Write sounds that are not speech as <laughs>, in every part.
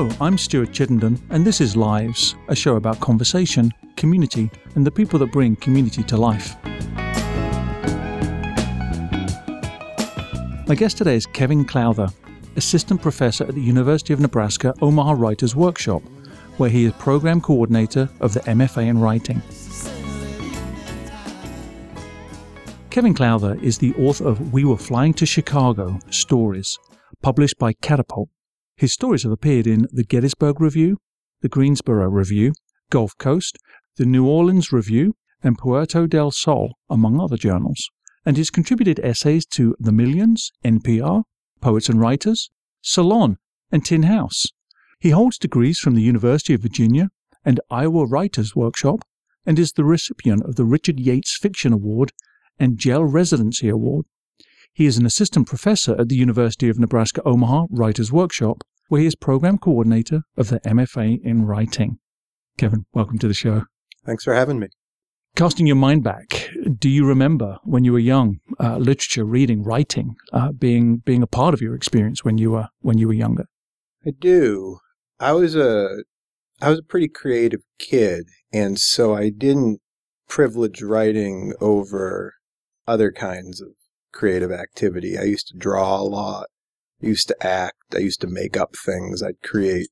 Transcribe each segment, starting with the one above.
Hello, I'm Stuart Chittenden, and this is Lives, a show about conversation, community, and the people that bring community to life. My guest today is Kevin Clouther, assistant professor at the University of Nebraska Omaha Writers Workshop, where he is program coordinator of the MFA in Writing. Kevin Clouther is the author of We Were Flying to Chicago Stories, published by Catapult. His stories have appeared in the Gettysburg Review, the Greensboro Review, Gulf Coast, the New Orleans Review, and Puerto del Sol, among other journals, and he's contributed essays to The Millions, NPR, Poets and Writers, Salon, and Tin House. He holds degrees from the University of Virginia and Iowa Writers Workshop, and is the recipient of the Richard Yates Fiction Award and JEL Residency Award. He is an assistant professor at the University of Nebraska Omaha Writers Workshop, where he is program coordinator of the MFA in Writing. Kevin, welcome to the show. Thanks for having me. Casting your mind back, do you remember when you were young, uh, literature, reading, writing, uh, being being a part of your experience when you were when you were younger? I do. I was a I was a pretty creative kid, and so I didn't privilege writing over other kinds of creative activity. I used to draw a lot. I used to act. I used to make up things. I'd create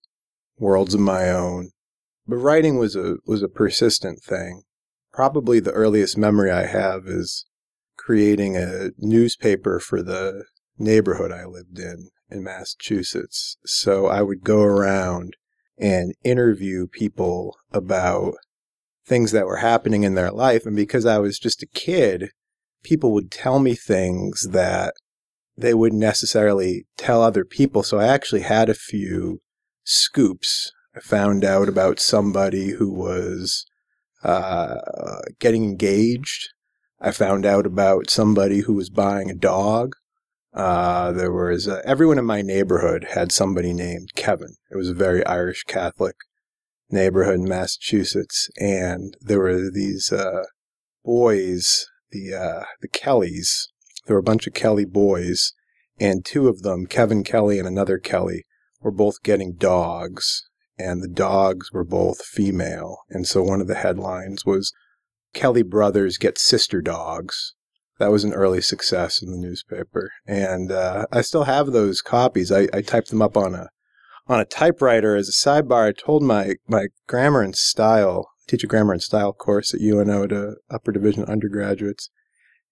worlds of my own. But writing was a was a persistent thing. Probably the earliest memory I have is creating a newspaper for the neighborhood I lived in in Massachusetts. So I would go around and interview people about things that were happening in their life. And because I was just a kid, people would tell me things that they wouldn't necessarily tell other people. So I actually had a few scoops. I found out about somebody who was uh, getting engaged. I found out about somebody who was buying a dog. Uh, there was uh, everyone in my neighborhood had somebody named Kevin. It was a very Irish Catholic neighborhood in Massachusetts, and there were these uh, boys the uh, the Kellys. There were a bunch of Kelly boys, and two of them, Kevin Kelly and another Kelly, were both getting dogs, and the dogs were both female. And so one of the headlines was Kelly brothers get sister dogs. That was an early success in the newspaper, and uh, I still have those copies. I, I typed them up on a on a typewriter as a sidebar. I told my my grammar and style teach a grammar and style course at UNO to upper division undergraduates.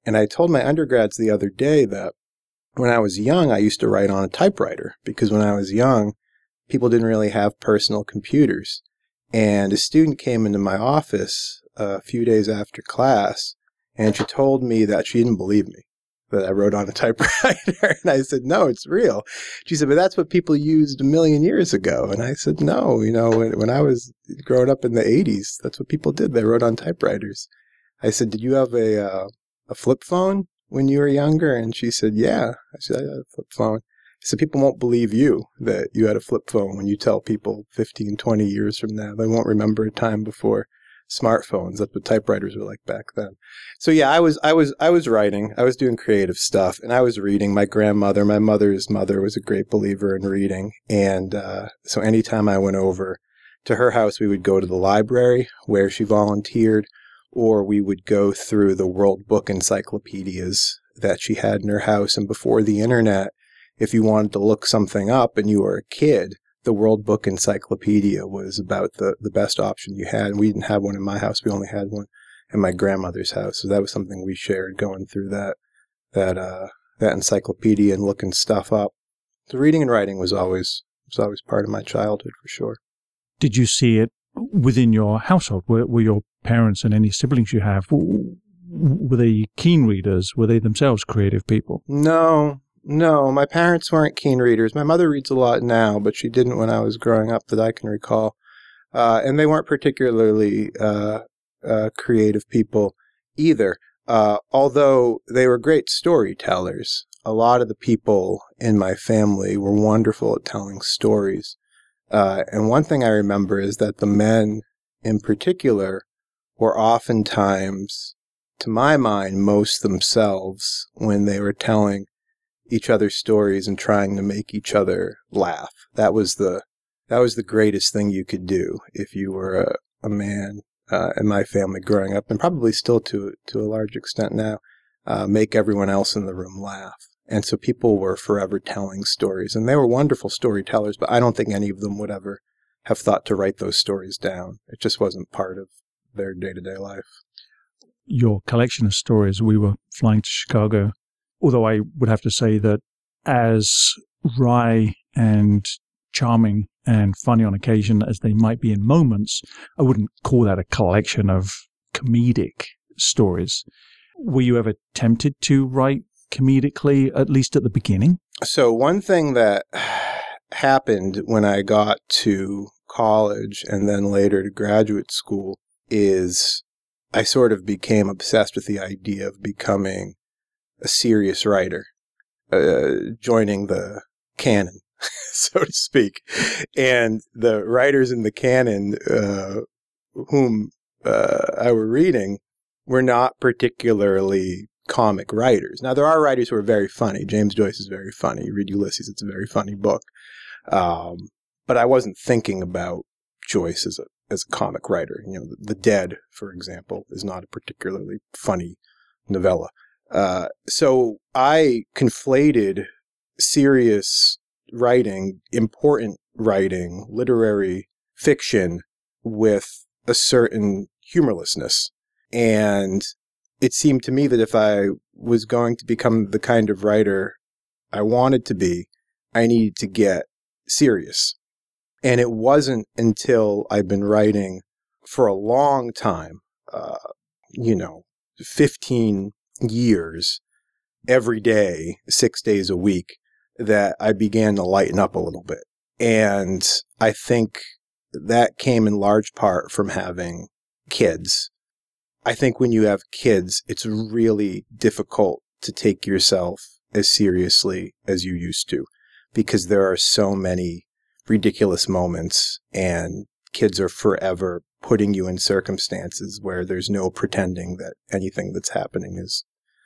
And I told my undergrads the other day that when I was young, I used to write on a typewriter because when I was young, people didn't really have personal computers. And a student came into my office a few days after class and she told me that she didn't believe me that I wrote on a <laughs> typewriter. and I said, no, it's real. She said, but that's what people used a million years ago. And I said, no, you know, when, when I was growing up in the 80s, that's what people did. They wrote on typewriters. I said, did you have a, uh, a flip phone when you were younger? And she said, yeah. I said, I had a flip phone. Said, people won't believe you that you had a flip phone when you tell people 15, 20 years from now. They won't remember a time before smartphones. That's what typewriters were like back then. So yeah, I was I was I was writing. I was doing creative stuff, and I was reading. My grandmother, my mother's mother, was a great believer in reading, and uh, so anytime I went over to her house, we would go to the library where she volunteered, or we would go through the World Book encyclopedias that she had in her house. And before the internet, if you wanted to look something up and you were a kid, the World Book Encyclopedia was about the, the best option you had. And we didn't have one in my house. We only had one in my grandmother's house. So that was something we shared going through that, that, uh, that encyclopedia and looking stuff up. The reading and writing was always, was always part of my childhood for sure. Did you see it within your household? Were, were your parents and any siblings you have, were they keen readers? Were they themselves creative people? No, no, my parents weren't keen readers. My mother reads a lot now, but she didn't when I was growing up that I can recall. Uh, and they weren't particularly uh, uh, creative people either, uh, although they were great storytellers. A lot of the people in my family were wonderful at telling stories. Uh, and one thing I remember is that the men in particular were oftentimes, to my mind, most themselves when they were telling each other's stories and trying to make each other laugh. That was the that was the greatest thing you could do if you were a, a man uh, in my family growing up, and probably still to to a large extent now, uh, make everyone else in the room laugh. And so people were forever telling stories, and they were wonderful storytellers. But I don't think any of them would ever have thought to write those stories down. It just wasn't part of their day to day life. Your collection of stories. We were flying to Chicago, although I would have to say that as wry and charming and funny on occasion as they might be in moments, I wouldn't call that a collection of comedic stories. Were you ever tempted to write comedically, at least at the beginning? So, one thing that happened when I got to college and then later to graduate school is I sort of became obsessed with the idea of becoming a serious writer, uh, joining the canon <laughs> so to speak. And the writers in the canon, uh, whom uh, I were reading, were not particularly comic writers. Now, there are writers who are very funny. James Joyce is very funny. You read Ulysses, it's a very funny book. Um, but I wasn't thinking about Joyce as a as a comic writer. You know, The Dead, for example, is not a particularly funny novella. Uh, so I conflated serious writing, important writing, literary fiction with a certain humorlessness. And it seemed to me that if I was going to become the kind of writer I wanted to be, I needed to get serious. And it wasn't until I'd been writing for a long time, uh, you know, 15 years, every day, six days a week, that I began to lighten up a little bit. And I think that came in large part from having kids. I think when you have kids, it's really difficult to take yourself as seriously as you used to because there are so many ridiculous moments and kids are forever putting you in circumstances where there's no pretending that anything that's happening is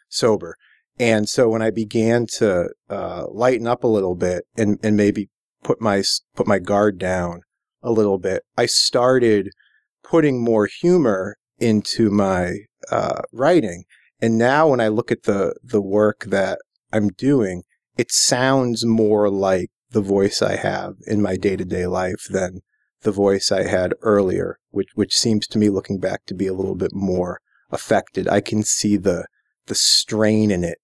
sober. And so when I began to uh, lighten up a little bit and, and maybe put my put my guard down a little bit, I started putting more humor into my uh, writing. And now when I look at the the work that I'm doing, it sounds more like the voice I have in my day to day life than the voice I had earlier, which which seems to me looking back to be a little bit more affected. I can see the the strain in it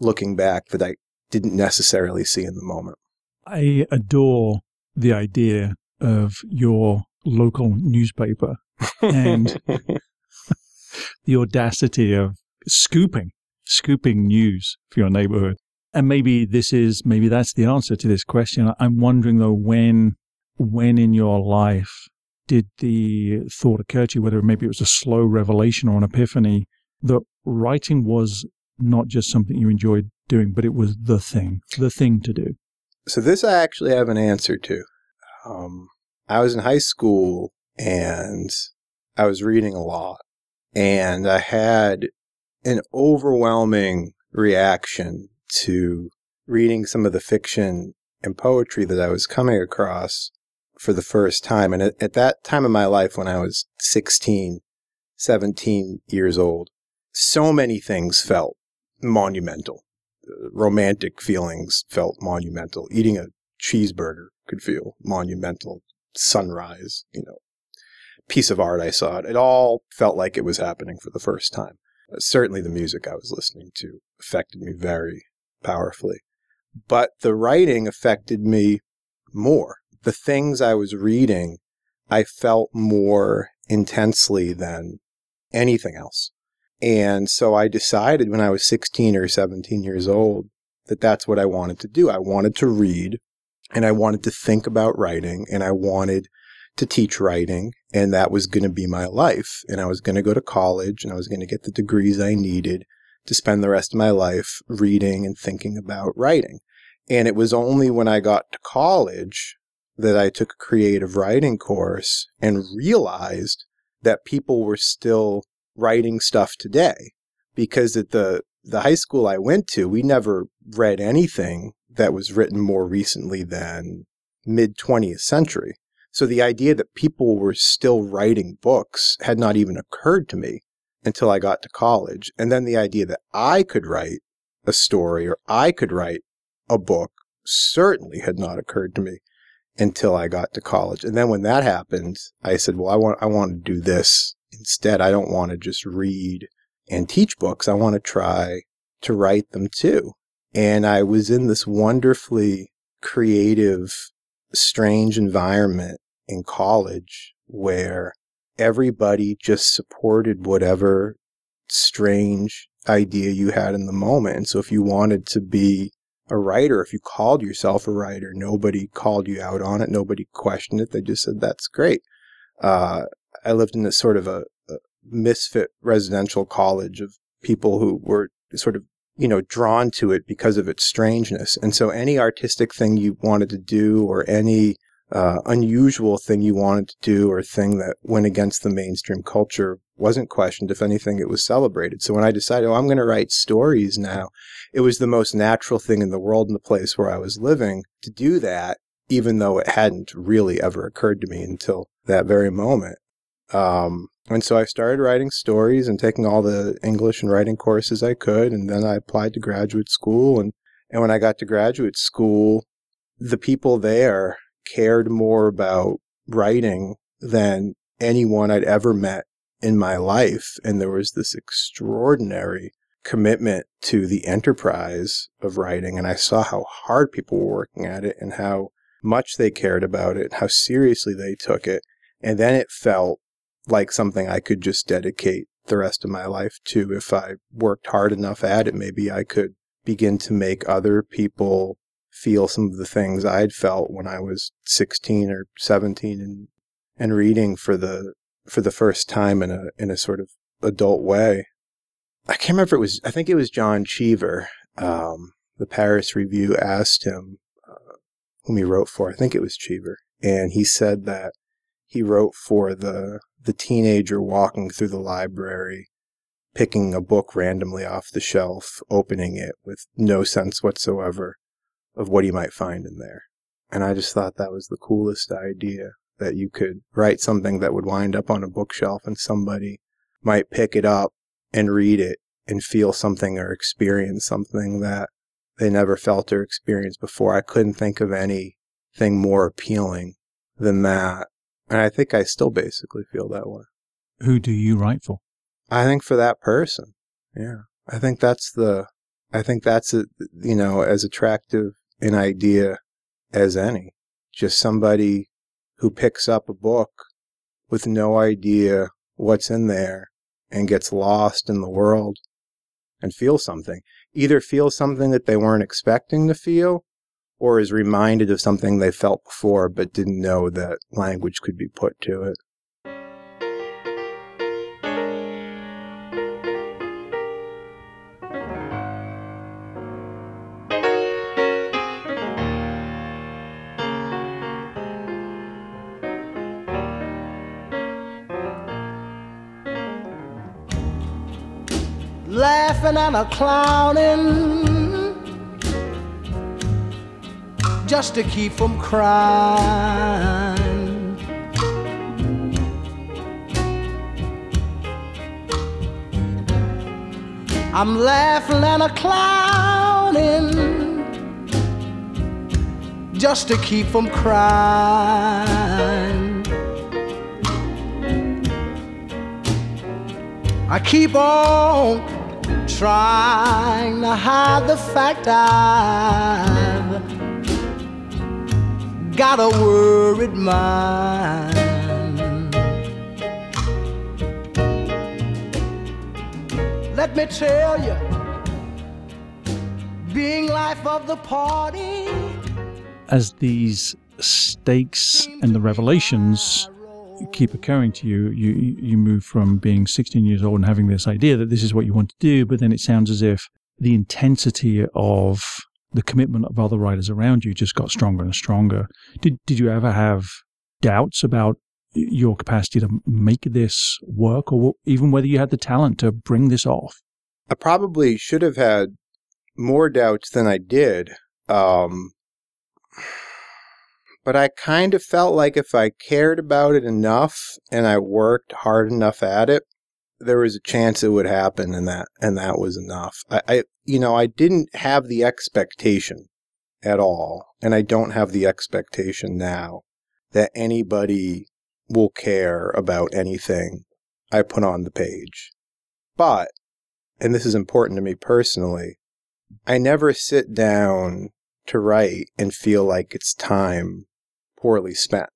looking back that I didn't necessarily see in the moment. I adore the idea of your local newspaper and <laughs> the audacity of scooping, scooping news for your neighborhood. And maybe this is, maybe that's the answer to this question. I'm wondering though, when, when in your life did the thought occur to you, whether maybe it was a slow revelation or an epiphany, that writing was not just something you enjoyed doing, but it was the thing, the thing to do? So this I actually have an answer to. Um, I was in high school and I was reading a lot, and I had an overwhelming reaction to reading some of the fiction and poetry that I was coming across for the first time. And at, at that time of my life, when I was 16, 17 years old, so many things felt monumental. romantic feelings felt monumental. Eating a cheeseburger could feel monumental. Sunrise, you know, piece of art I saw. It, it all felt like it was happening for the first time. Uh, certainly the music I was listening to affected me very powerfully. But the writing affected me more. The things I was reading, I felt more intensely than anything else. And so I decided when I was 16 or 17 years old that that's what I wanted to do. I wanted to read and I wanted to think about writing and I wanted to teach writing and that was going to be my life. And I was going to go to college and I was going to get the degrees I needed to spend the rest of my life reading and thinking about writing. And it was only when I got to college that I took a creative writing course and realized that people were still writing stuff today because at the the high school I went to, we never read anything that was written more recently than mid 20th century. So the idea that people were still writing books had not even occurred to me until I got to college. And then the idea that I could write a story or I could write a book certainly had not occurred to me until I got to college. And then when that happened, I said, well, I want, I want to do this instead. I don't want to just read and teach books. I want to try to write them too. And I was in this wonderfully creative, strange environment in college where everybody just supported whatever strange idea you had in the moment. And so if you wanted to be a writer, if you called yourself a writer, nobody called you out on it. Nobody questioned it. They just said, that's great. Uh, I lived in a sort of a, a misfit residential college of people who were sort of you know, drawn to it because of its strangeness. And so any artistic thing you wanted to do or any uh, unusual thing you wanted to do or thing that went against the mainstream culture wasn't questioned. If anything, it was celebrated. So when I decided, oh, I'm going to write stories now, it was the most natural thing in the world in the place where I was living to do that, even though it hadn't really ever occurred to me until that very moment. Um, and so I started writing stories and taking all the English and writing courses I could. And then I applied to graduate school. And, and when I got to graduate school, the people there cared more about writing than anyone I'd ever met in my life. And there was this extraordinary commitment to the enterprise of writing. And I saw how hard people were working at it and how much they cared about it, how seriously they took it. And then it felt like something I could just dedicate the rest of my life to. If I worked hard enough at it, maybe I could begin to make other people feel some of the things I'd felt when I was 16 or 17 and, and reading for the, for the first time in a, in a sort of adult way. I can't remember it was, I think it was John Cheever. Um, the Paris Review asked him, uh, whom he wrote for. I think it was Cheever. And he said that he wrote for the the teenager walking through the library, picking a book randomly off the shelf, opening it with no sense whatsoever of what he might find in there. And I just thought that was the coolest idea that you could write something that would wind up on a bookshelf and somebody might pick it up and read it and feel something or experience something that they never felt or experienced before. I couldn't think of anything more appealing than that. And I think I still basically feel that way. Who do you write for? I think for that person. Yeah. I think that's the, I think that's, a, you know, as attractive an idea as any. Just somebody who picks up a book with no idea what's in there and gets lost in the world and feels something. Either feels something that they weren't expecting to feel or is reminded of something they felt before but didn't know that language could be put to it. And a clowning just to keep from crying. I'm laughing and a clowning just to keep from crying. I keep on trying to hide the fact I've got a worried mind. Let me tell you, being life of the party. As these stakes and the revelations keep occurring to you, you you move from being 16 years old and having this idea that this is what you want to do, but then it sounds as if the intensity of the commitment of other writers around you just got stronger and stronger. Did did you ever have doubts about your capacity to make this work, or even whether you had the talent to bring this off? I probably should have had more doubts than I did. Um, but I kind of felt like if I cared about it enough and I worked hard enough at it, there was a chance it would happen and that and that was enough. I, I you know, I didn't have the expectation at all, and I don't have the expectation now that anybody will care about anything I put on the page. But, and this is important to me personally, I never sit down to write and feel like it's time poorly spent.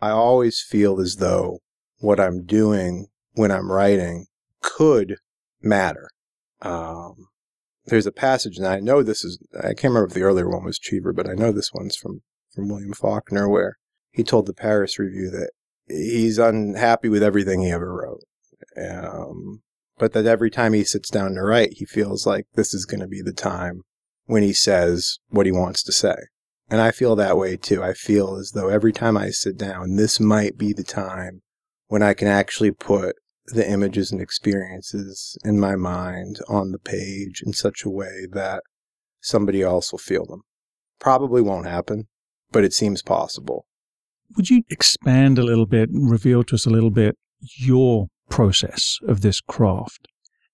I always feel as though what I'm doing when I'm writing could matter. Um, there's a passage, and I know this is, I can't remember if the earlier one was Cheever, but I know this one's from, from William Faulkner, where he told the Paris Review that he's unhappy with everything he ever wrote. Um, but that every time he sits down to write, he feels like this is going to be the time when he says what he wants to say. And I feel that way too. I feel as though every time I sit down, this might be the time when I can actually put the images and experiences in my mind on the page in such a way that somebody else will feel them. Probably won't happen, but it seems possible. Would you expand a little bit and reveal to us a little bit your process of this craft?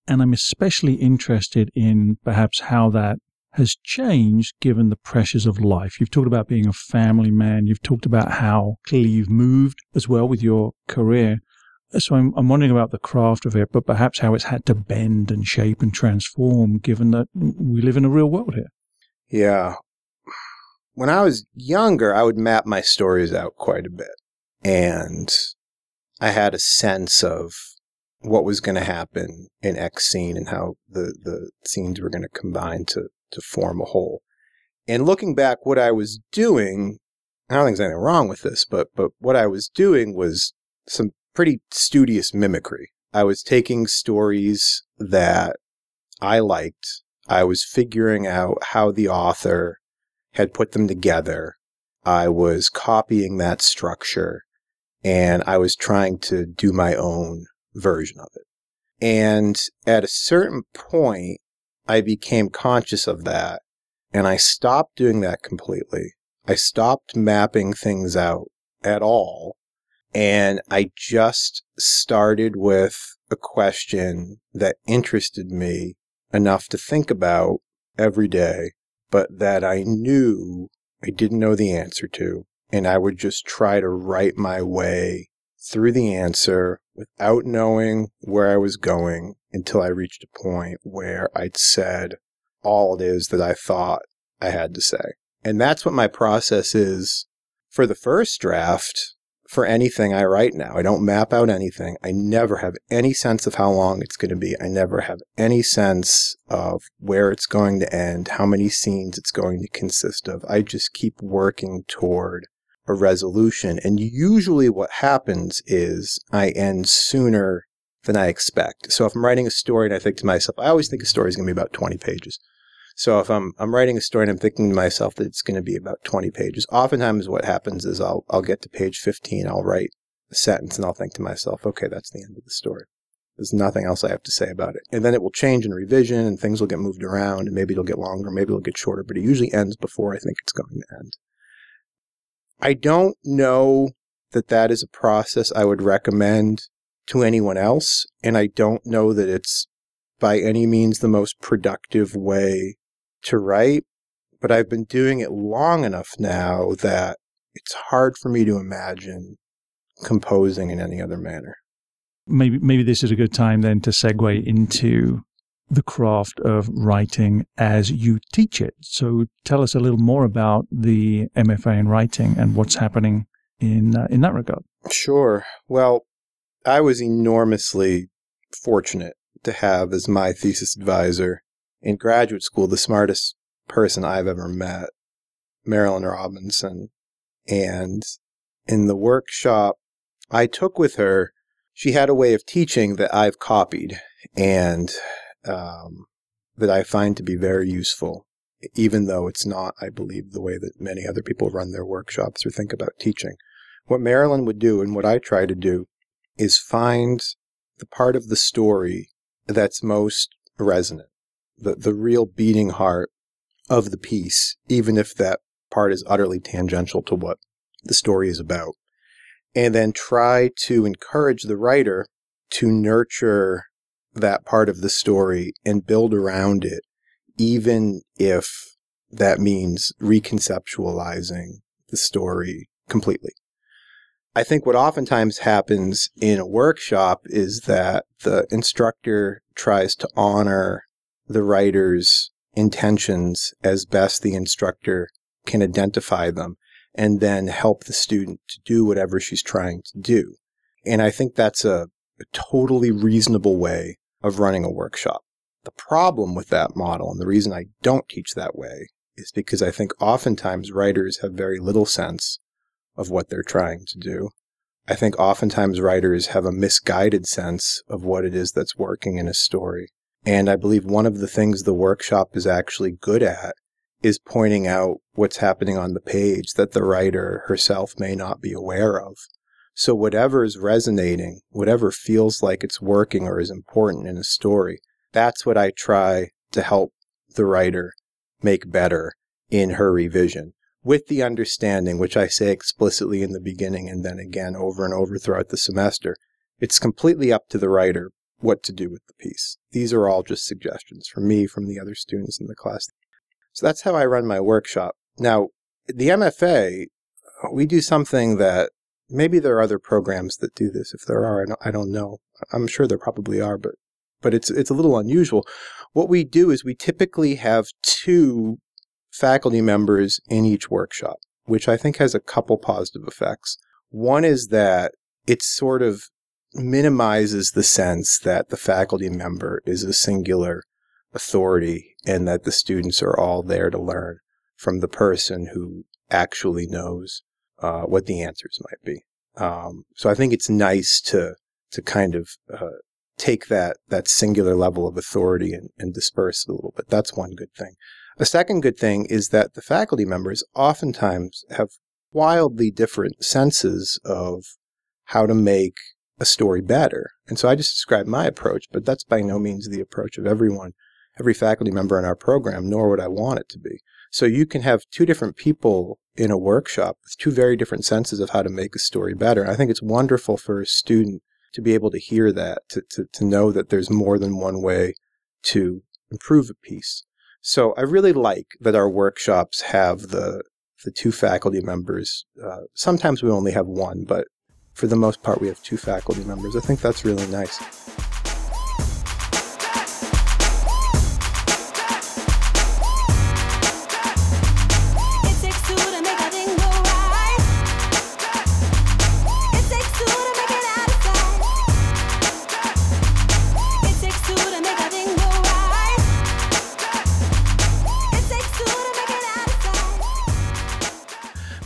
And I'm especially interested in perhaps how that has changed given the pressures of life. You've talked about being a family man. You've talked about how clearly you've moved as well with your career. So I'm, I'm wondering about the craft of it, but perhaps how it's had to bend and shape and transform given that we live in a real world here. Yeah. When I was younger, I would map my stories out quite a bit. And I had a sense of what was going to happen in X scene and how the, the scenes were going to combine to, to form a whole. And looking back, what I was doing, I don't think there's anything wrong with this, but, but what I was doing was some pretty studious mimicry. I was taking stories that I liked. I was figuring out how the author had put them together. I was copying that structure and I was trying to do my own version of it. And at a certain point, I became conscious of that and I stopped doing that completely. I stopped mapping things out at all and I just started with a question that interested me enough to think about every day, but that I knew I didn't know the answer to. And I would just try to write my way through the answer without knowing where I was going until I reached a point where I'd said all it is that I thought I had to say. And that's what my process is for the first draft for anything I write now. I don't map out anything. I never have any sense of how long it's going to be. I never have any sense of where it's going to end, how many scenes it's going to consist of. I just keep working toward a resolution. And usually what happens is I end sooner than I expect. So if I'm writing a story and I think to myself, I always think a story is going to be about 20 pages. So if I'm I'm writing a story and I'm thinking to myself that it's going to be about 20 pages, oftentimes what happens is I'll I'll get to page 15, I'll write a sentence and I'll think to myself, okay, that's the end of the story. There's nothing else I have to say about it. And then it will change in revision and things will get moved around and maybe it'll get longer, maybe it'll get shorter, but it usually ends before I think it's going to end. I don't know that that is a process I would recommend to anyone else. And I don't know that it's by any means the most productive way to write, but I've been doing it long enough now that it's hard for me to imagine composing in any other manner. Maybe maybe this is a good time then to segue into the craft of writing as you teach it. So tell us a little more about the MFA in writing and what's happening in uh, in that regard. Sure. Well, I was enormously fortunate to have as my thesis advisor in graduate school the smartest person I've ever met, Marilynne Robinson. And in the workshop I took with her, she had a way of teaching that I've copied and um, that I find to be very useful, even though it's not, I believe, the way that many other people run their workshops or think about teaching. What Marilynne would do and what I try to do is find the part of the story that's most resonant the, the real beating heart of the piece, even if that part is utterly tangential to what the story is about. And then try to encourage the writer to nurture that part of the story and build around it, even if that means reconceptualizing the story completely. I think what oftentimes happens in a workshop is that the instructor tries to honor the writer's intentions as best the instructor can identify them and then help the student to do whatever she's trying to do. And I think that's a, a totally reasonable way of running a workshop. The problem with that model, and the reason I don't teach that way, is because I think oftentimes writers have very little sense of what they're trying to do. I think oftentimes writers have a misguided sense of what it is that's working in a story. And I believe one of the things the workshop is actually good at is pointing out what's happening on the page that the writer herself may not be aware of. So whatever is resonating, whatever feels like it's working or is important in a story, that's what I try to help the writer make better in her revision with the understanding, which I say explicitly in the beginning and then again over and over throughout the semester, it's completely up to the writer what to do with the piece. These are all just suggestions from me, from the other students in the class. So that's how I run my workshop. Now, the MFA, we do something that maybe there are other programs that do this. If there are, I don't know. I'm sure there probably are, but but it's it's a little unusual. What we do is we typically have two faculty members in each workshop, which I think has a couple positive effects. One is that it sort of minimizes the sense that the faculty member is a singular authority and that the students are all there to learn from the person who actually knows uh, what the answers might be. Um, so I think it's nice to to kind of uh, take that that singular level of authority and, and disperse it a little bit. That's one good thing. A second good thing is that the faculty members oftentimes have wildly different senses of how to make a story better. And so I just described my approach, but that's by no means the approach of everyone, every faculty member in our program, nor would I want it to be. So you can have two different people in a workshop with two very different senses of how to make a story better. I think it's wonderful for a student to be able to hear that, to, to, to know that there's more than one way to improve a piece. So I really like that our workshops have the the two faculty members. Uh, sometimes we only have one, but for the most part, we have two faculty members. I think that's really nice.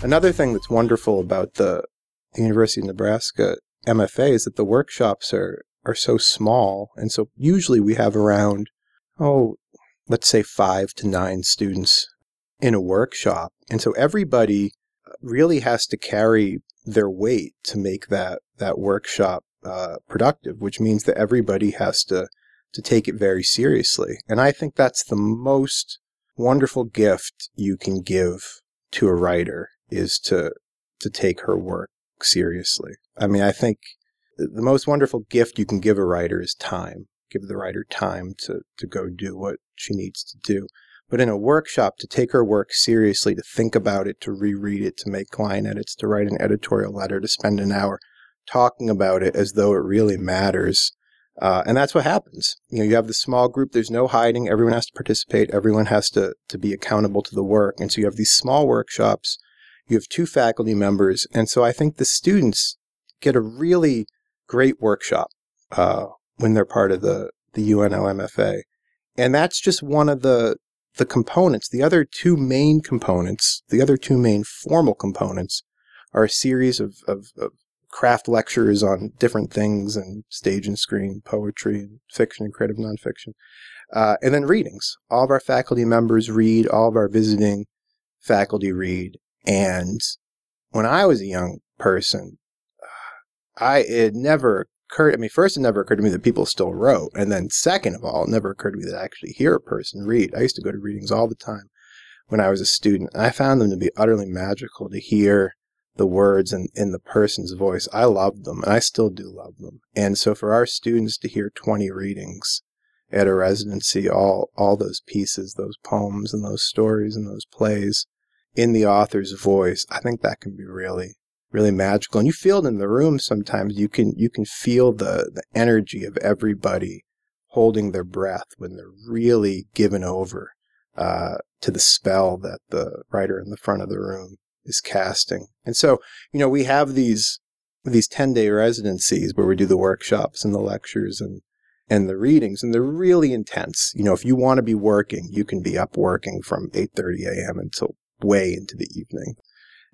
Another thing that's wonderful about the, University of Nebraska MFA is that the workshops are, are so small. And so usually we have around, oh, let's say five to nine students in a workshop. And so everybody really has to carry their weight to make that, that workshop uh, productive, which means that everybody has to, to take it very seriously. And I think that's the most wonderful gift you can give to a writer is to to take her work seriously. I mean, I think the most wonderful gift you can give a writer is time. Give the writer time to to go do what she needs to do. But in a workshop, to take her work seriously, to think about it, to reread it, to make line edits, to write an editorial letter, to spend an hour talking about it as though it really matters. Uh, and that's what happens. You know, you have the small group. There's no hiding. Everyone has to participate. Everyone has to to be accountable to the work. And so you have these small workshops you have two faculty members. And so I think the students get a really great workshop uh, when they're part of the, the UNO MFA. And that's just one of the, the components. The other two main components, the other two main formal components, are a series of, of, of craft lectures on different things and stage and screen, poetry, and fiction and creative nonfiction. Uh, and then readings. All of our faculty members read, all of our visiting faculty read, and when I was a young person, I it never occurred. I mean, first, it never occurred to me that people still wrote, and then second of all, it never occurred to me that I actually hear a person read. I used to go to readings all the time when I was a student, and I found them to be utterly magical to hear the words and in the person's voice. I loved them and I still do love them. And so for our students to hear 20 readings at a residency, all, all those pieces, those poems and those stories and those plays in the author's voice, I think that can be really, really magical. And you feel it in the room sometimes. You can, you can feel the, the energy of everybody holding their breath when they're really given over uh, to the spell that the writer in the front of the room is casting. And so, you know, we have these these 10 day residencies where we do the workshops and the lectures and and the readings and they're really intense. You know, if you want to be working, you can be up working from 8:30 a.m. until way into the evening.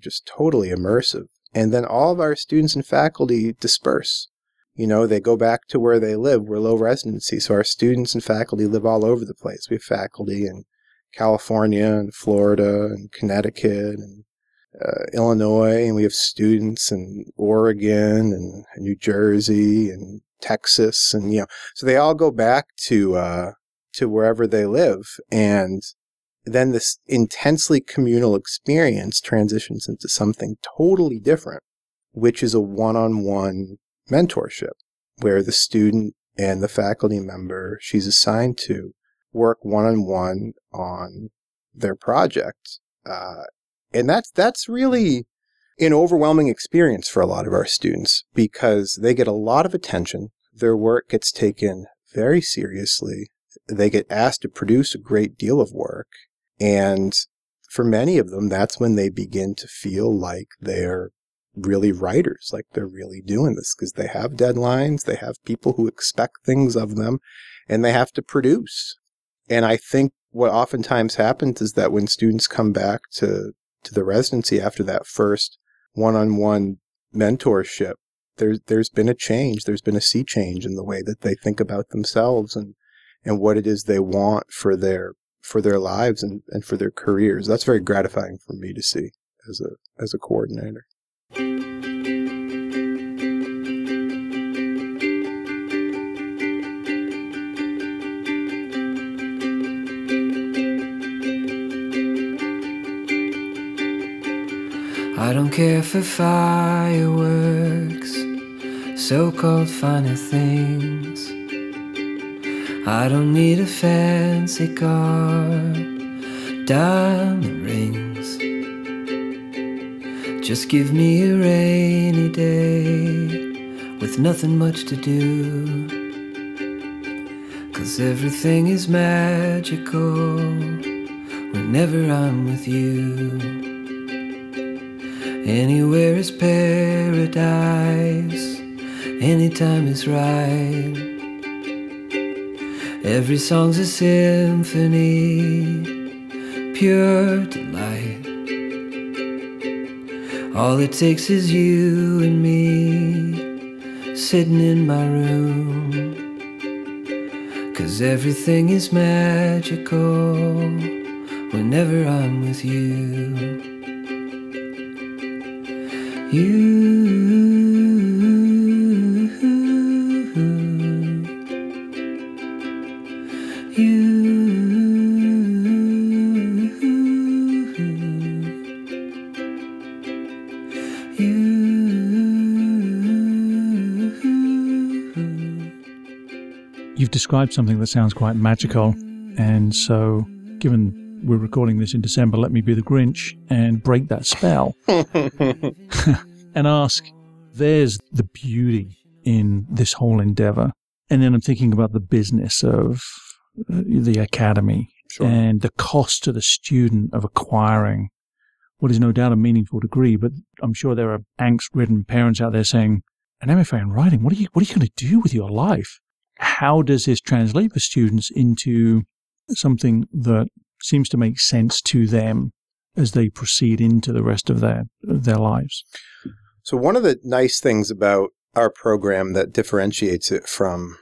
Just totally immersive. And then all of our students and faculty disperse. You know, they go back to where they live. We're low residency, so our students and faculty live all over the place. We have faculty in California and Florida and Connecticut and uh, Illinois, and we have students in Oregon and New Jersey and Texas, and you know, so they all go back to uh, to wherever they live, and then this intensely communal experience transitions into something totally different, which is a one-on-one mentorship, where the student and the faculty member she's assigned to work one-on-one on their project. Uh, and that's, that's really an overwhelming experience for a lot of our students because they get a lot of attention. Their work gets taken very seriously. They get asked to produce a great deal of work. And for many of them, that's when they begin to feel like they're really writers, like they're really doing this because they have deadlines, they have people who expect things of them, and they have to produce. And I think what oftentimes happens is that when students come back to, to the residency after that first one-on-one mentorship, there's, there's been a change. There's been a sea change in the way that they think about themselves and, and what it is they want for their, for their lives and, and for their careers. That's very gratifying for me to see as a, as a coordinator. I don't care for fireworks, so called finer things. I don't need a fancy car, diamond rings. Just give me a rainy day with nothing much to do. Cause everything is magical whenever I'm with you. Anywhere is paradise, anytime is right. Every song's a symphony, pure delight. All it takes is you and me sitting in my room. Cause everything is magical whenever I'm with you. You've described something that sounds quite magical, and so given we're recording this in December, let me be the Grinch and break that spell <laughs> <laughs> and ask, there's the beauty in this whole endeavor. And then I'm thinking about the business of uh, the academy Sure. and the cost to the student of acquiring what is no doubt a meaningful degree. But I'm sure there are angst ridden parents out there saying, an MFA in writing, what are you, what are you going to do with your life? How does this translate for students into something that seems to make sense to them as they proceed into the rest of their their lives. So one of the nice things about our program that differentiates it from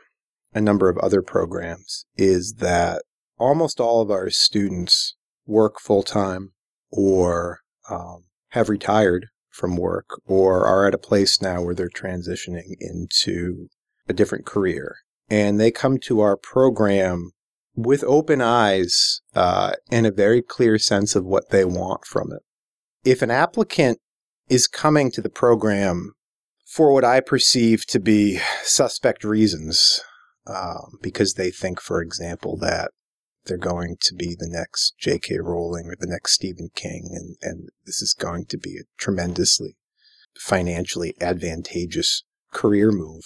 a number of other programs is that almost all of our students work full time or um, have retired from work or are at a place now where they're transitioning into a different career. And they come to our program with open eyes uh, and a very clear sense of what they want from it. If an applicant is coming to the program for what I perceive to be suspect reasons, um, because they think, for example, that they're going to be the next J.K. Rowling or the next Stephen King, and, and this is going to be a tremendously financially advantageous career move.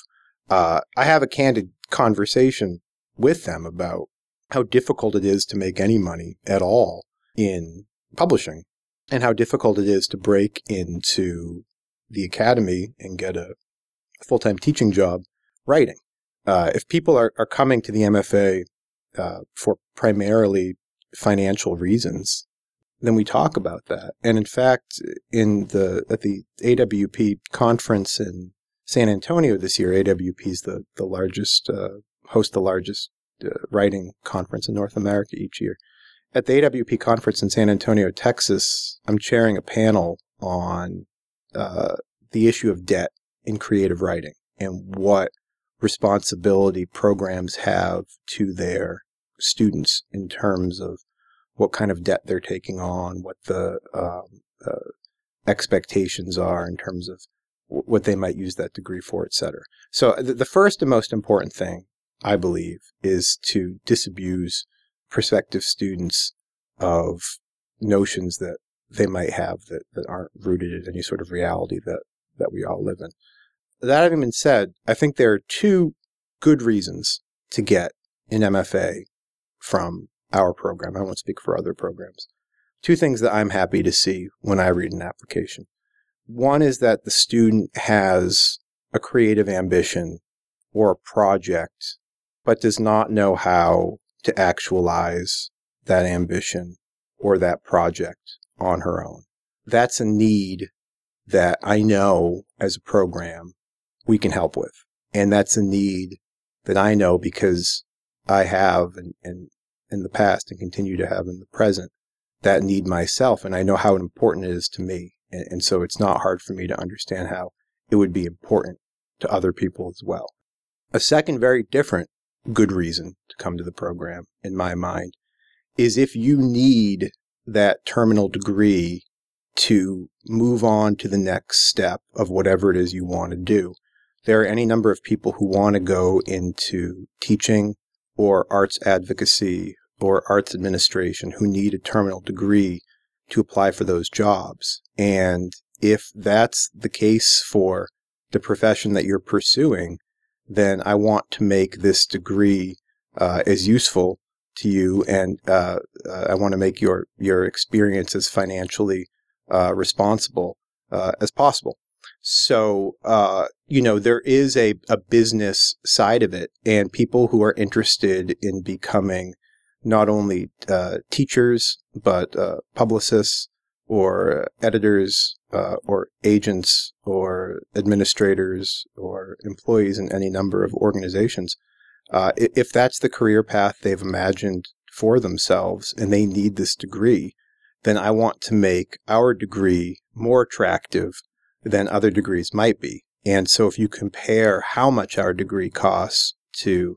Uh, I have a candid conversation with them about how difficult it is to make any money at all in publishing and how difficult it is to break into the academy and get a full time teaching job writing. Uh, if people are, are coming to the MFA uh, for primarily financial reasons, then we talk about that. And in fact, in the at the AWP conference in San Antonio this year, AWP is the the largest uh, host the largest uh, writing conference in North America each year. At the AWP conference in San Antonio, Texas, I'm chairing a panel on uh, the issue of debt in creative writing and what responsibility programs have to their students in terms of what kind of debt they're taking on, what the um, uh, expectations are in terms of what they might use that degree for, et cetera. So th- the first and most important thing, I believe, is to disabuse prospective students of notions that they might have that, that aren't rooted in any sort of reality that, that we all live in. That having been said, I think there are two good reasons to get an MFA from our program. I won't speak for other programs. Two things that I'm happy to see when I read an application. One is that the student has a creative ambition or a project, but does not know how to actualize that ambition or that project on her own. That's a need that I know as a program we can help with. And that's a need that I know because I have and, and in the past and continue to have in the present that need myself. And I know how important it is to me. And, and so it's not hard for me to understand how it would be important to other people as well. A second very different good reason to come to the program in my mind is if you need that terminal degree to move on to the next step of whatever it is you want to do. There are any number of people who want to go into teaching or arts advocacy or arts administration who need a terminal degree to apply for those jobs. And if that's the case for the profession that you're pursuing, then I want to make this degree uh, as useful to you, and uh, uh, I want to make your your experience as financially uh, responsible uh, as possible. So, uh, you know, there is a, a business side of it, and people who are interested in becoming not only uh, teachers, but uh, publicists or editors uh, or agents or administrators or employees in any number of organizations. Uh, if that's the career path they've imagined for themselves and they need this degree, then I want to make our degree more attractive than other degrees might be. And so if you compare how much our degree costs to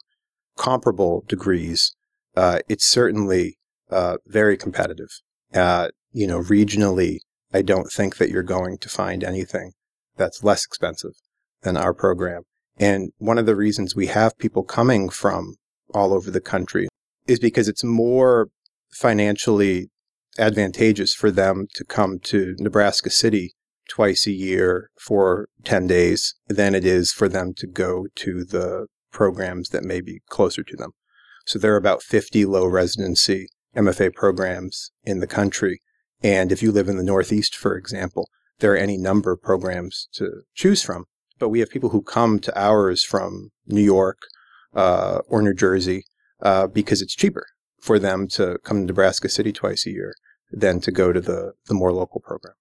comparable degrees, uh, it's certainly uh, very competitive. Uh, you know, regionally, I don't think that you're going to find anything that's less expensive than our program. And one of the reasons we have people coming from all over the country is because it's more financially advantageous for them to come to Nebraska City twice a year for 10 days than it is for them to go to the programs that may be closer to them. So there are about 50 low residency MFA programs in the country. And if you live in the Northeast, for example, there are any number of programs to choose from. But we have people who come to ours from New York uh, or New Jersey uh, because it's cheaper for them to come to Nebraska City twice a year than to go to the, the more local program.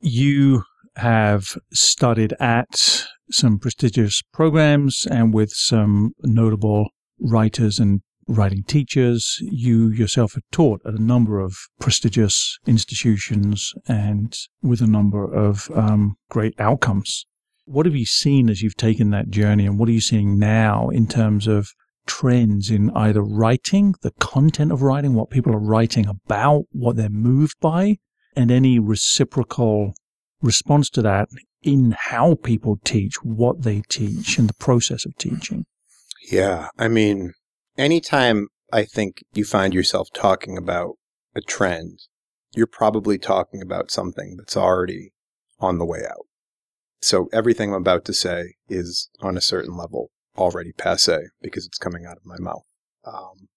You have studied at some prestigious programs and with some notable writers and writing teachers. You yourself have taught at a number of prestigious institutions and with a number of um, great outcomes. What have you seen as you've taken that journey, and what are you seeing now in terms of trends in either writing, the content of writing, what people are writing about, what they're moved by, and any reciprocal response to that in how people teach, what they teach, and the process of teaching. Yeah. I mean, anytime I think you find yourself talking about a trend, you're probably talking about something that's already on the way out. So everything I'm about to say is on a certain level already passe because it's coming out of my mouth. Um,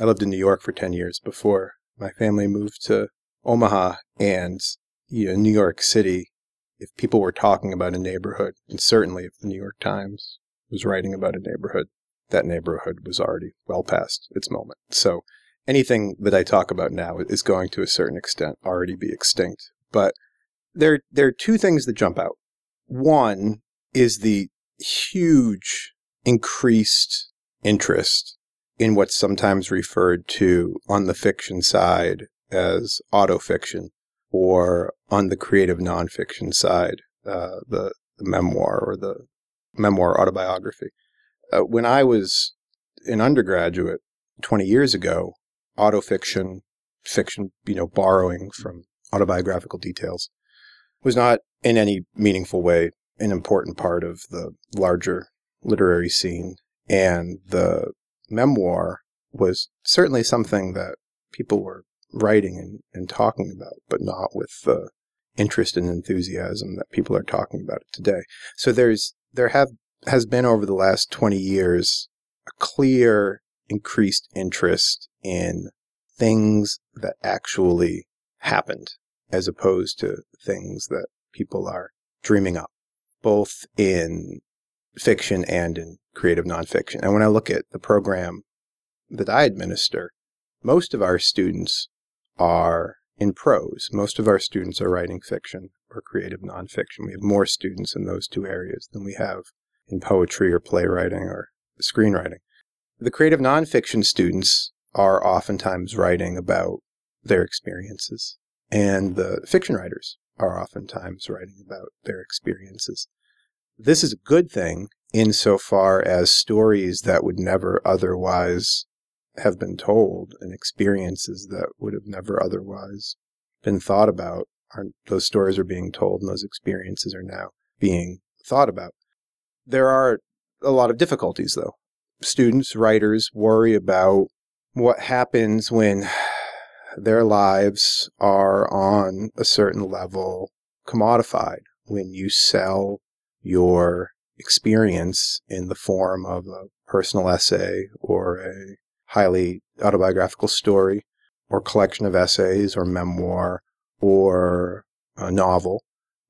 I lived in New York for 10 years before my family moved to Omaha and you know, New York City. If people were talking about a neighborhood, and certainly if the New York Times was writing about a neighborhood, that neighborhood was already well past its moment. So anything that I talk about now is going to a certain extent already be extinct. But there, there are two things that jump out. One is the huge increased interest in what's sometimes referred to on the fiction side as autofiction or on the creative nonfiction side, uh, the, the memoir or the memoir autobiography. Uh, when I was an undergraduate 20 years ago, autofiction, fiction, you know, borrowing from autobiographical details was not in any meaningful way an important part of the larger literary scene. And the memoir was certainly something that people were writing and, and talking about, but not with the interest and enthusiasm that people are talking about it today. So there's there have has been over the last 20 years a clear increased interest in things that actually happened as opposed to things that people are dreaming up, both in fiction and in creative nonfiction. And when I look at the program that I administer, most of our students are in prose. Most of our students are writing fiction or creative nonfiction. We have more students in those two areas than we have in poetry or playwriting or screenwriting. The creative nonfiction students are oftentimes writing about their experiences, and the fiction writers are oftentimes writing about their experiences. This is a good thing insofar as stories that would never otherwise have been told and experiences that would have never otherwise been thought about are those stories are being told and those experiences are now being thought about. There are a lot of difficulties though. Students, writers worry about what happens when <sighs> their lives are on a certain level commodified when you sell your experience in the form of a personal essay or a highly autobiographical story or collection of essays or memoir or a novel.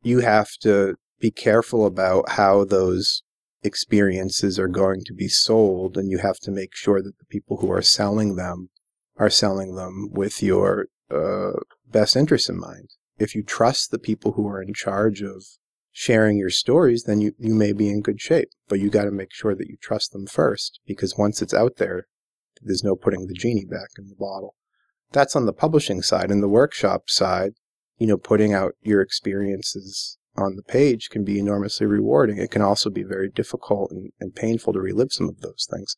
You have to be careful about how those experiences are going to be sold and you have to make sure that the people who are selling them are selling them with your uh, best interests in mind. If you trust the people who are in charge of sharing your stories, then you, you may be in good shape. But you got to make sure that you trust them first because once it's out there, there's no putting the genie back in the bottle. That's on the publishing side. And the workshop side, you know, putting out your experiences on the page can be enormously rewarding. It can also be very difficult and, and painful to relive some of those things.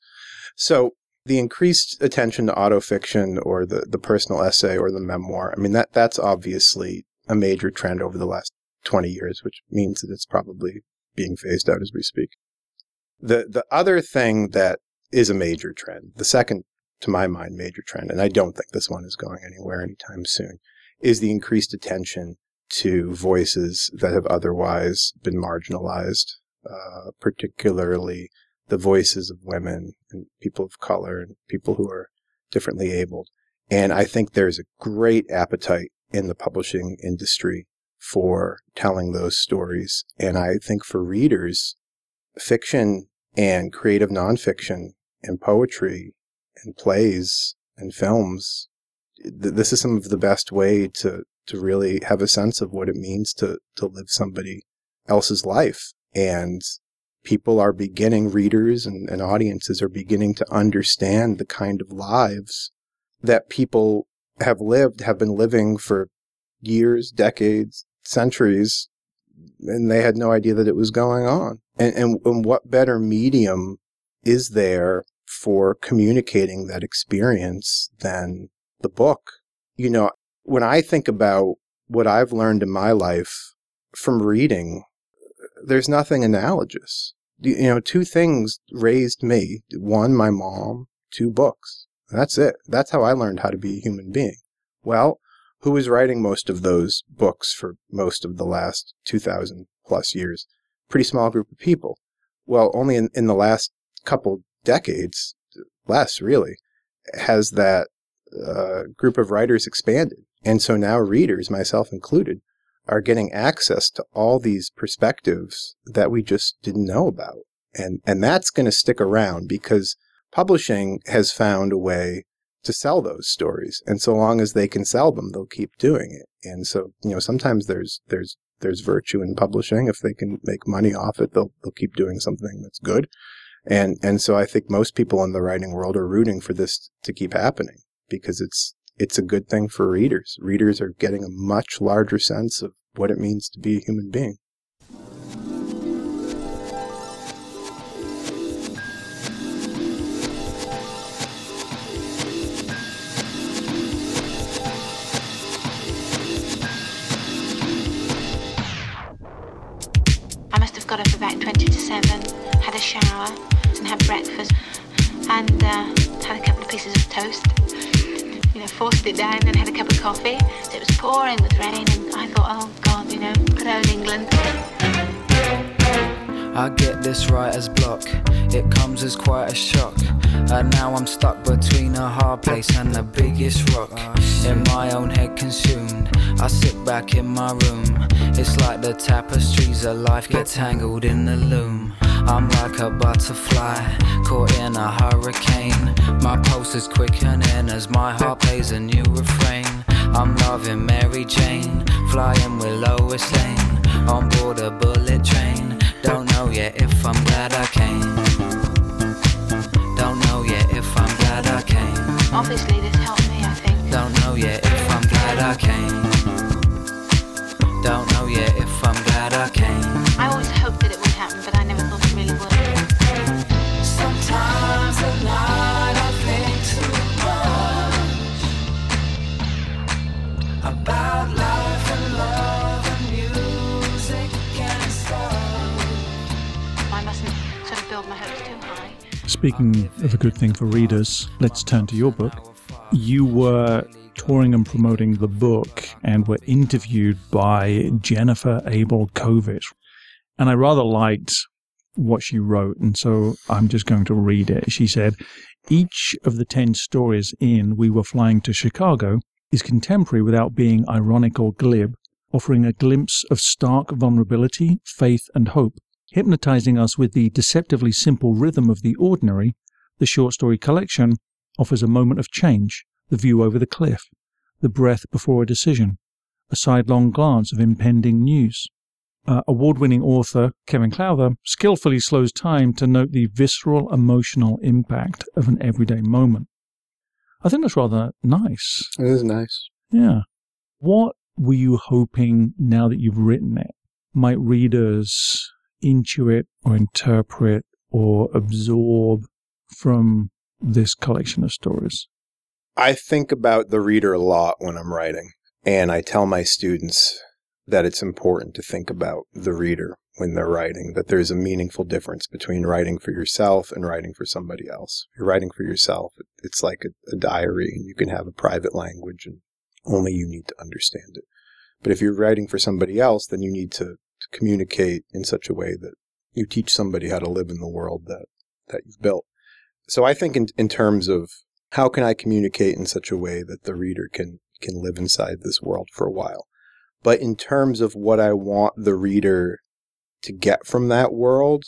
So the increased attention to autofiction or the, the personal essay or the memoir, I mean, that, that's obviously a major trend over the last 20 years, which means that it's probably being phased out as we speak. The, the other thing that is a major trend, the second, to my mind, major trend, and I don't think this one is going anywhere anytime soon, is the increased attention to voices that have otherwise been marginalized, uh, particularly the voices of women and people of color and people who are differently abled. And I think there's a great appetite in the publishing industry for telling those stories. And I think for readers, fiction and creative nonfiction and poetry and plays and films, th- this is some of the best way to, to really have a sense of what it means to, to live somebody else's life. And people are beginning, readers and, and audiences are beginning to understand the kind of lives that people have lived, have been living for years, decades, centuries, and they had no idea that it was going on. And, and, and what better medium is there for communicating that experience than the book? You know, when I think about what I've learned in my life from reading, there's nothing analogous. You know, two things raised me. One, my mom, two books. That's it. That's how I learned how to be a human being. Well, who was writing most of those books for most of the last 2000 plus years? Pretty small group of people. Well, only in, in the last couple decades, less really, has that uh, group of writers expanded. And so now readers, myself included, are getting access to all these perspectives that we just didn't know about. And, and that's going to stick around because publishing has found a way to sell those stories. And so long as they can sell them, they'll keep doing it. And so, you know, sometimes there's, there's, there's virtue in publishing. If they can make money off it, they'll, they'll keep doing something that's good. And, and so I think most people in the writing world are rooting for this to keep happening because it's, it's a good thing for readers. Readers are getting a much larger sense of what it means to be a human being. I must have got up about 20 to 7, had a shower and had breakfast and uh, had a couple of pieces of toast. You know, forced it down and had a cup of coffee. So it was pouring with rain and I thought, oh God, you know, good old England. I get this writer's block, it comes as quite a shock. And now I'm stuck between a hard place and the biggest rock. In my own head consumed, I sit back in my room. It's like the tapestries of life get tangled in the loom. I'm like a butterfly, caught in a hurricane. My pulse is quickening as my heart plays a new refrain. I'm loving Mary Jane, flying with Lois Lane, on board a bullet train. Don't know yet if I'm glad I came. Don't know yet if I'm glad I came. Obviously, this helped me, I think. Don't know yet if I'm glad I came. Don't know yet if I'm glad I came. I always hoped that it would happen, but I never Speaking of a good thing for readers, let's turn to your book. You were touring and promoting the book and were interviewed by Jennifer Abel Kovich. And I rather liked what she wrote, and so I'm just going to read it. She said, Each of the 10 stories in We Were Flying to Chicago is contemporary without being ironic or glib, offering a glimpse of stark vulnerability, faith, and hope. Hypnotizing us with the deceptively simple rhythm of the ordinary, the short story collection offers a moment of change, the view over the cliff, the breath before a decision, a sidelong glance of impending news. Uh, Award winning author Kevin Clouther skillfully slows time to note the visceral emotional impact of an everyday moment. I think that's rather nice. It is nice. Yeah. What were you hoping now that you've written it? Might readers intuit or interpret or absorb from this collection of stories? I think about the reader a lot when I'm writing, and I tell my students that it's important to think about the reader when they're writing, that there's a meaningful difference between writing for yourself and writing for somebody else. If you're writing for yourself, it's like a, a diary, and you can have a private language, and only you need to understand it. But if you're writing for somebody else, then you need to, to communicate in such a way that you teach somebody how to live in the world that, that you've built. So I think in, in terms of how can I communicate in such a way that the reader can, can live inside this world for a while? But in terms of what I want the reader to get from that world,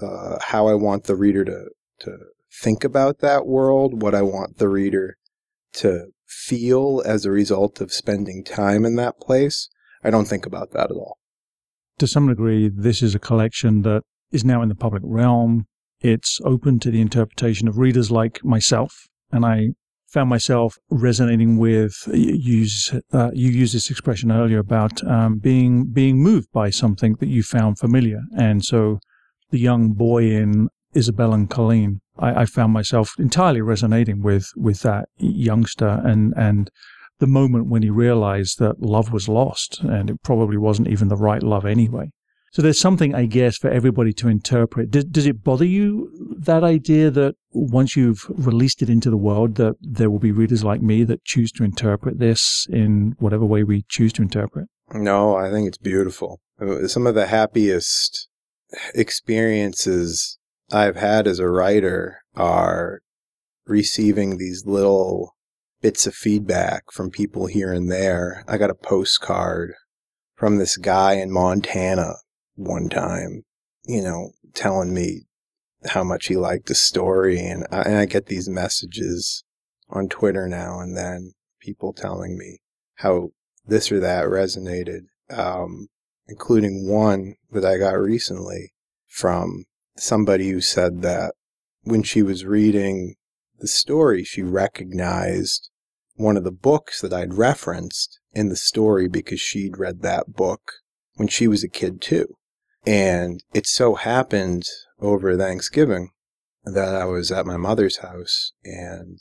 uh, how I want the reader to, to think about that world, what I want the reader to feel as a result of spending time in that place, I don't think about that at all. To some degree, this is a collection that is now in the public realm. It's open to the interpretation of readers like myself, and I found myself resonating with you use uh, you used this expression earlier about um, being being moved by something that you found familiar, and so the young boy in Isabel and Colleen, I, I found myself entirely resonating with with that youngster and and the moment when he realized that love was lost and it probably wasn't even the right love anyway. So there's something, I guess, for everybody to interpret. Does, does it bother you that idea that once you've released it into the world, that there will be readers like me that choose to interpret this in whatever way we choose to interpret? No, I think it's beautiful. Some of the happiest experiences I've had as a writer are receiving these little bits of feedback from people here and there. I got a postcard from this guy in Montana one time, you know, telling me how much he liked the story. And I, and I get these messages on Twitter now and then, people telling me how this or that resonated, um, including one that I got recently from somebody who said that when she was reading the story, she recognized one of the books that I'd referenced in the story because she'd read that book when she was a kid too. And it so happened over Thanksgiving that I was at my mother's house and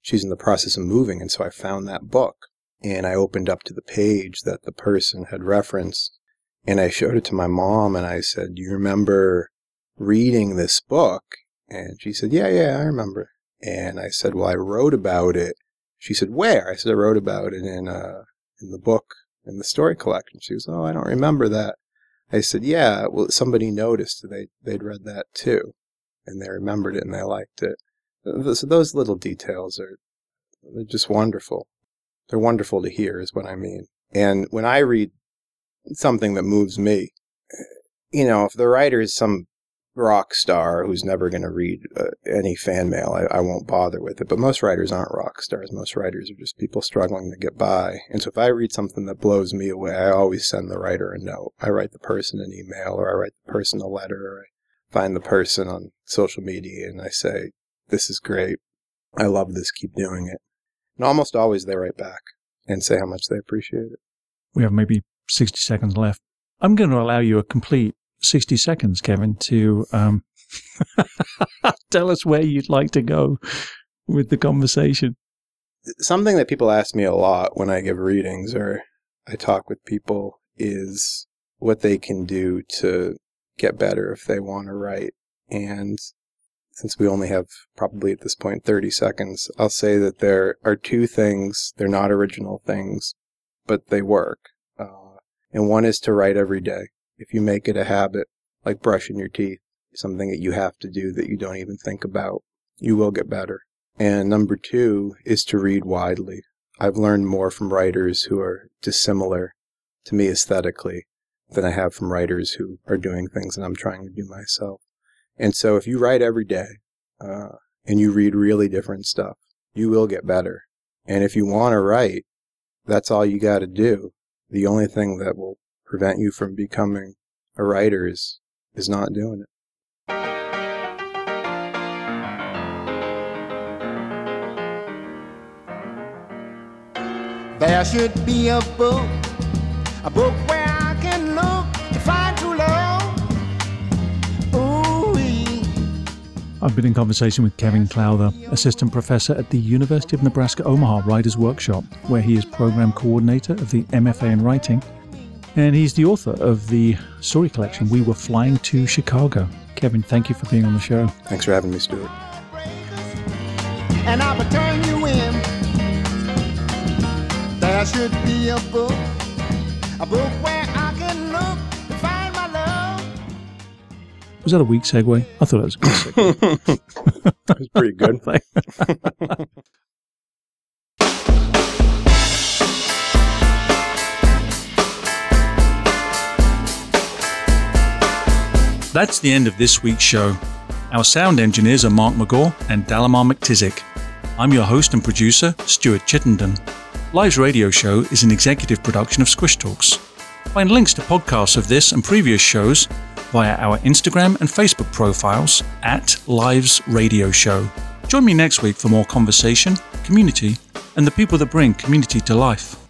she's in the process of moving. And so I found that book and I opened up to the page that the person had referenced and I showed it to my mom and I said, Do you remember reading this book? And she said, Yeah, yeah, I remember. And I said, Well, I wrote about it. She said, Where? I said, I wrote about it in uh in the book in the story collection. She goes, Oh, I don't remember that. I said, Yeah, well somebody noticed they they'd read that too. And they remembered it and they liked it. So those little details are they're just wonderful. They're wonderful to hear is what I mean. And when I read something that moves me, you know, if the writer is some rock star who's never going to read uh, any fan mail, I, I, won't bother with it. But most writers aren't rock stars. Most writers are just people struggling to get by. And so if I read something that blows me away, I always send the writer a note. I write the person an email or I write the person a letter or I find the person on social media and I say, this is great. I love this. Keep doing it. And almost always they write back and say how much they appreciate it. We have maybe 60 seconds left. I'm going to allow you a complete 60 seconds, Kevin, to um, <laughs> tell us where you'd like to go with the conversation. Something that people ask me a lot when I give readings or I talk with people is what they can do to get better if they want to write. And since we only have probably at this point 30 seconds, I'll say that there are two things. They're not original things, but they work. Uh, and one is to write every day if you make it a habit, like brushing your teeth, something that you have to do that you don't even think about, you will get better. And number two is to read widely. I've learned more from writers who are dissimilar to me aesthetically than I have from writers who are doing things that I'm trying to do myself. And so if you write every day, uh, and you read really different stuff, you will get better. And if you want to write, that's all you got to do. The only thing that will prevent you from becoming a writer is, is not doing it. There should be a book, a book where I can look to find true love. Ooh-wee. I've been in conversation with Kevin Clouther, assistant professor at the University of Nebraska Omaha Writers Workshop, where he is program coordinator of the MFA in Writing and he's the author of the story collection We Were Flying to Chicago. Kevin, thank you for being on the show. Thanks for having me, Stuart. And I will turn you in. There should be a book, a book where I can look to find my love. Was that a weak segue? I thought it was a good <laughs> segue. it was pretty good. <laughs> <laughs> That's the end of this week's show. Our sound engineers are Mark McGaw and Dalamar McTizick. I'm your host and producer, Stuart Chittenden. Live's radio show is an executive production of Squish Talks. Find links to podcasts of this and previous shows via our Instagram and Facebook profiles at Lives Radio Show. Join me next week for more conversation, community, and the people that bring community to life.